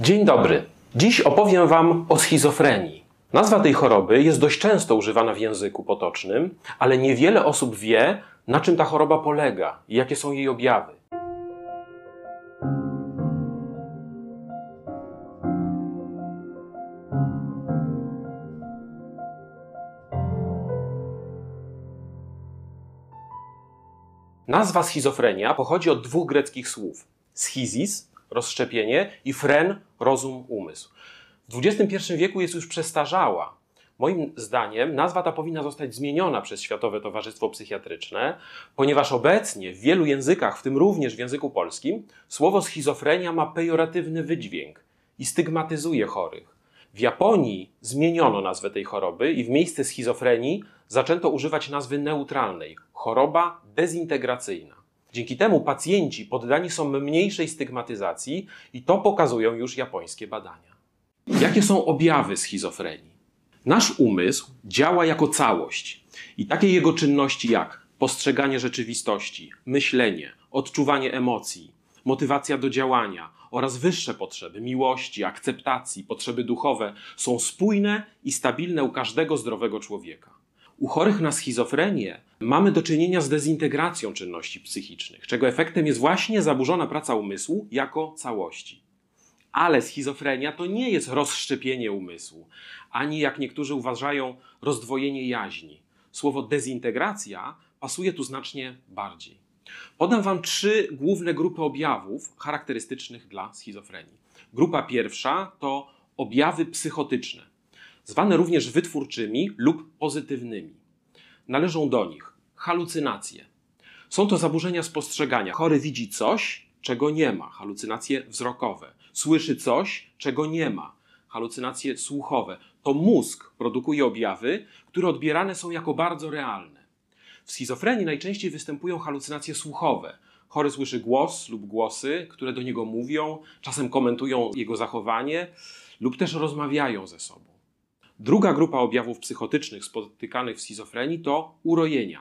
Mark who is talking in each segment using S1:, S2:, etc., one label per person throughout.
S1: Dzień dobry. Dziś opowiem Wam o schizofrenii. Nazwa tej choroby jest dość często używana w języku potocznym, ale niewiele osób wie, na czym ta choroba polega i jakie są jej objawy. Nazwa schizofrenia pochodzi od dwóch greckich słów: schizis, rozszczepienie, i fren, rozum, umysł. W XXI wieku jest już przestarzała. Moim zdaniem nazwa ta powinna zostać zmieniona przez Światowe Towarzystwo Psychiatryczne, ponieważ obecnie w wielu językach, w tym również w języku polskim, słowo schizofrenia ma pejoratywny wydźwięk i stygmatyzuje chorych. W Japonii zmieniono nazwę tej choroby i w miejsce schizofrenii zaczęto używać nazwy neutralnej choroba dezintegracyjna. Dzięki temu pacjenci poddani są mniejszej stygmatyzacji i to pokazują już japońskie badania. Jakie są objawy schizofrenii? Nasz umysł działa jako całość i takie jego czynności jak postrzeganie rzeczywistości, myślenie, odczuwanie emocji, motywacja do działania oraz wyższe potrzeby miłości, akceptacji, potrzeby duchowe są spójne i stabilne u każdego zdrowego człowieka. U chorych na schizofrenię mamy do czynienia z dezintegracją czynności psychicznych, czego efektem jest właśnie zaburzona praca umysłu jako całości. Ale schizofrenia to nie jest rozszczepienie umysłu, ani jak niektórzy uważają, rozdwojenie jaźni. Słowo dezintegracja pasuje tu znacznie bardziej. Podam Wam trzy główne grupy objawów charakterystycznych dla schizofrenii. Grupa pierwsza to objawy psychotyczne, zwane również wytwórczymi lub pozytywnymi. Należą do nich halucynacje. Są to zaburzenia spostrzegania. Chory widzi coś, czego nie ma, halucynacje wzrokowe. Słyszy coś, czego nie ma, halucynacje słuchowe. To mózg produkuje objawy, które odbierane są jako bardzo realne. W schizofrenii najczęściej występują halucynacje słuchowe. Chory słyszy głos lub głosy, które do niego mówią, czasem komentują jego zachowanie lub też rozmawiają ze sobą. Druga grupa objawów psychotycznych spotykanych w schizofrenii to urojenia.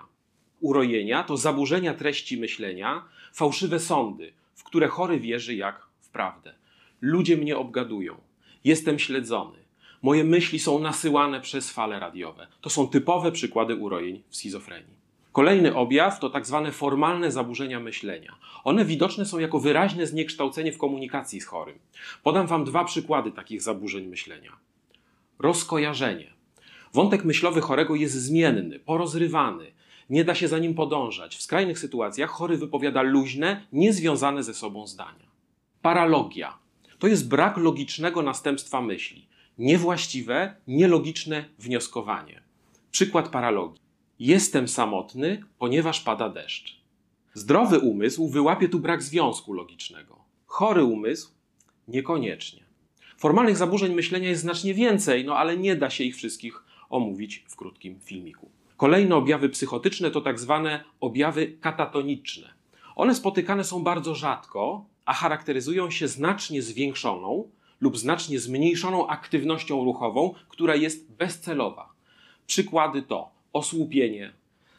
S1: Urojenia to zaburzenia treści myślenia, fałszywe sądy, w które chory wierzy jak w prawdę. Ludzie mnie obgadują. Jestem śledzony. Moje myśli są nasyłane przez fale radiowe. To są typowe przykłady urojeń w schizofrenii. Kolejny objaw to tak zwane formalne zaburzenia myślenia. One widoczne są jako wyraźne zniekształcenie w komunikacji z chorym. Podam Wam dwa przykłady takich zaburzeń myślenia. Rozkojarzenie. Wątek myślowy chorego jest zmienny, porozrywany, nie da się za nim podążać. W skrajnych sytuacjach chory wypowiada luźne, niezwiązane ze sobą zdania. Paralogia to jest brak logicznego następstwa myśli, niewłaściwe, nielogiczne wnioskowanie. Przykład paralogii. Jestem samotny, ponieważ pada deszcz. Zdrowy umysł wyłapie tu brak związku logicznego. Chory umysł niekoniecznie. Formalnych zaburzeń myślenia jest znacznie więcej, no ale nie da się ich wszystkich omówić w krótkim filmiku. Kolejne objawy psychotyczne to tak zwane objawy katatoniczne. One spotykane są bardzo rzadko, a charakteryzują się znacznie zwiększoną lub znacznie zmniejszoną aktywnością ruchową, która jest bezcelowa. Przykłady to osłupienie,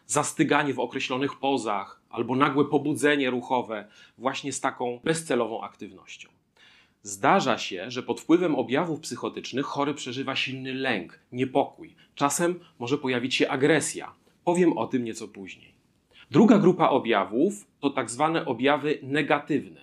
S1: zastyganie w określonych pozach albo nagłe pobudzenie ruchowe właśnie z taką bezcelową aktywnością. Zdarza się, że pod wpływem objawów psychotycznych chory przeżywa silny lęk, niepokój. Czasem może pojawić się agresja. Powiem o tym nieco później. Druga grupa objawów to tak zwane objawy negatywne.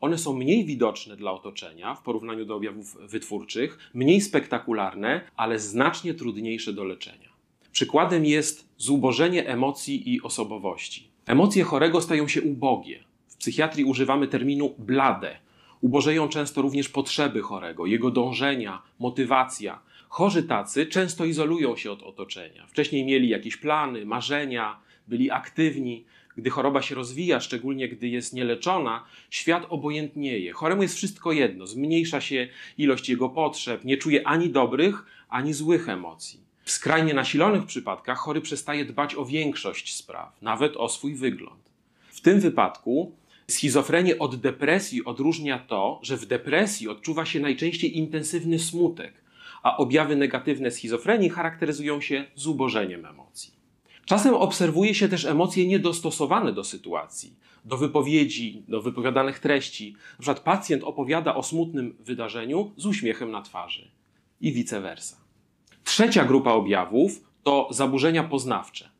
S1: One są mniej widoczne dla otoczenia w porównaniu do objawów wytwórczych, mniej spektakularne, ale znacznie trudniejsze do leczenia. Przykładem jest zubożenie emocji i osobowości. Emocje chorego stają się ubogie. W psychiatrii używamy terminu blade, Ubożeją często również potrzeby chorego, jego dążenia, motywacja. Chorzy tacy często izolują się od otoczenia. Wcześniej mieli jakieś plany, marzenia, byli aktywni. Gdy choroba się rozwija, szczególnie gdy jest nieleczona, świat obojętnieje. Choremu jest wszystko jedno, zmniejsza się ilość jego potrzeb, nie czuje ani dobrych, ani złych emocji. W skrajnie nasilonych przypadkach chory przestaje dbać o większość spraw, nawet o swój wygląd. W tym wypadku Schizofrenię od depresji odróżnia to, że w depresji odczuwa się najczęściej intensywny smutek, a objawy negatywne schizofrenii charakteryzują się zubożeniem emocji. Czasem obserwuje się też emocje niedostosowane do sytuacji, do wypowiedzi, do wypowiadanych treści. Na przykład pacjent opowiada o smutnym wydarzeniu z uśmiechem na twarzy i vice versa. Trzecia grupa objawów to zaburzenia poznawcze.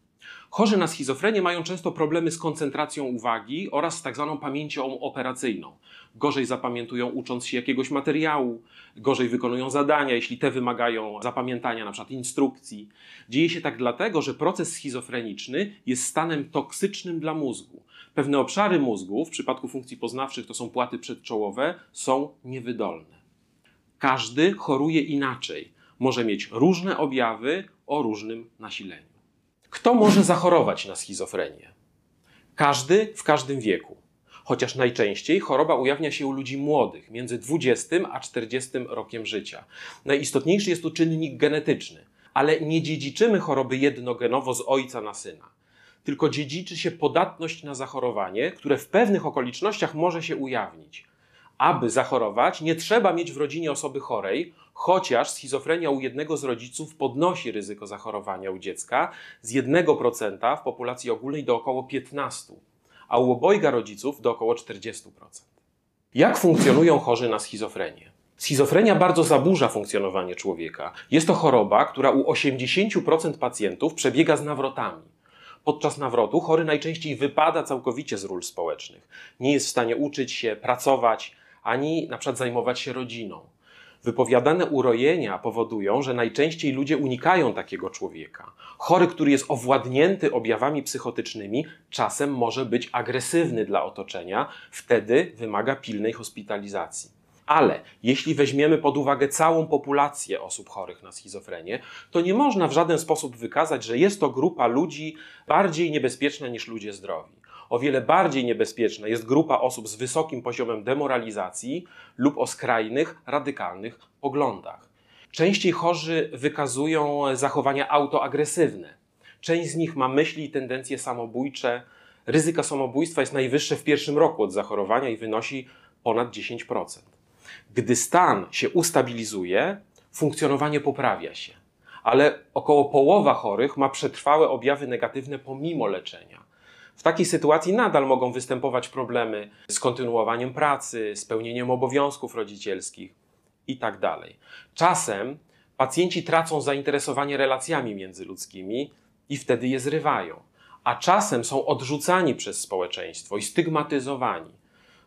S1: Chorzy na schizofrenię mają często problemy z koncentracją uwagi oraz z tak zwaną pamięcią operacyjną. Gorzej zapamiętują ucząc się jakiegoś materiału, gorzej wykonują zadania, jeśli te wymagają zapamiętania, np. instrukcji. Dzieje się tak dlatego, że proces schizofreniczny jest stanem toksycznym dla mózgu. Pewne obszary mózgu, w przypadku funkcji poznawczych to są płaty przedczołowe, są niewydolne. Każdy choruje inaczej. Może mieć różne objawy o różnym nasileniu. Kto może zachorować na schizofrenię? Każdy w każdym wieku. Chociaż najczęściej choroba ujawnia się u ludzi młodych, między 20 a 40 rokiem życia. Najistotniejszy jest tu czynnik genetyczny, ale nie dziedziczymy choroby jednogenowo z ojca na syna. Tylko dziedziczy się podatność na zachorowanie, które w pewnych okolicznościach może się ujawnić. Aby zachorować, nie trzeba mieć w rodzinie osoby chorej, chociaż schizofrenia u jednego z rodziców podnosi ryzyko zachorowania u dziecka z 1% w populacji ogólnej do około 15%, a u obojga rodziców do około 40%. Jak funkcjonują chorzy na schizofrenię? Schizofrenia bardzo zaburza funkcjonowanie człowieka. Jest to choroba, która u 80% pacjentów przebiega z nawrotami. Podczas nawrotu chory najczęściej wypada całkowicie z ról społecznych. Nie jest w stanie uczyć się, pracować, ani na przykład zajmować się rodziną. Wypowiadane urojenia powodują, że najczęściej ludzie unikają takiego człowieka. Chory, który jest owładnięty objawami psychotycznymi, czasem może być agresywny dla otoczenia, wtedy wymaga pilnej hospitalizacji. Ale jeśli weźmiemy pod uwagę całą populację osób chorych na schizofrenię, to nie można w żaden sposób wykazać, że jest to grupa ludzi bardziej niebezpieczna niż ludzie zdrowi. O wiele bardziej niebezpieczna jest grupa osób z wysokim poziomem demoralizacji lub o skrajnych, radykalnych poglądach. Częściej chorzy wykazują zachowania autoagresywne. Część z nich ma myśli i tendencje samobójcze. Ryzyko samobójstwa jest najwyższe w pierwszym roku od zachorowania i wynosi ponad 10%. Gdy stan się ustabilizuje, funkcjonowanie poprawia się, ale około połowa chorych ma przetrwałe objawy negatywne pomimo leczenia. W takiej sytuacji nadal mogą występować problemy z kontynuowaniem pracy, spełnieniem obowiązków rodzicielskich itd. Tak Czasem pacjenci tracą zainteresowanie relacjami międzyludzkimi i wtedy je zrywają, a czasem są odrzucani przez społeczeństwo i stygmatyzowani.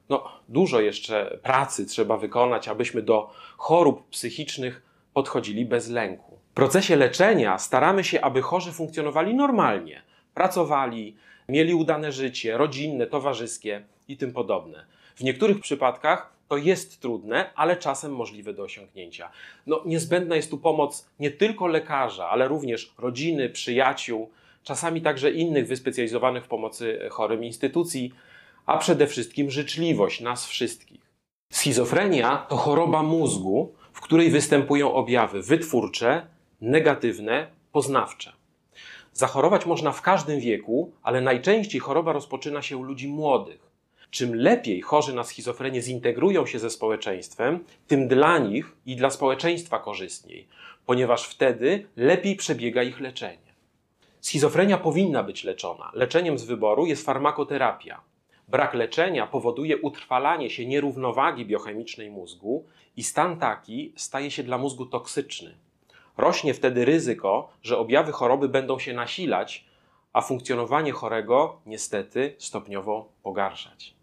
S1: No, dużo jeszcze pracy trzeba wykonać, abyśmy do chorób psychicznych podchodzili bez lęku. W procesie leczenia staramy się, aby chorzy funkcjonowali normalnie, pracowali, mieli udane życie, rodzinne, towarzyskie i tym podobne. W niektórych przypadkach to jest trudne, ale czasem możliwe do osiągnięcia. No, niezbędna jest tu pomoc nie tylko lekarza, ale również rodziny, przyjaciół, czasami także innych wyspecjalizowanych w pomocy chorym instytucji, a przede wszystkim życzliwość nas wszystkich. Schizofrenia to choroba mózgu, w której występują objawy wytwórcze, negatywne, poznawcze. Zachorować można w każdym wieku, ale najczęściej choroba rozpoczyna się u ludzi młodych. Czym lepiej chorzy na schizofrenię zintegrują się ze społeczeństwem, tym dla nich i dla społeczeństwa korzystniej, ponieważ wtedy lepiej przebiega ich leczenie. Schizofrenia powinna być leczona. Leczeniem z wyboru jest farmakoterapia. Brak leczenia powoduje utrwalanie się nierównowagi biochemicznej mózgu i stan taki staje się dla mózgu toksyczny. Rośnie wtedy ryzyko, że objawy choroby będą się nasilać, a funkcjonowanie chorego niestety stopniowo pogarszać.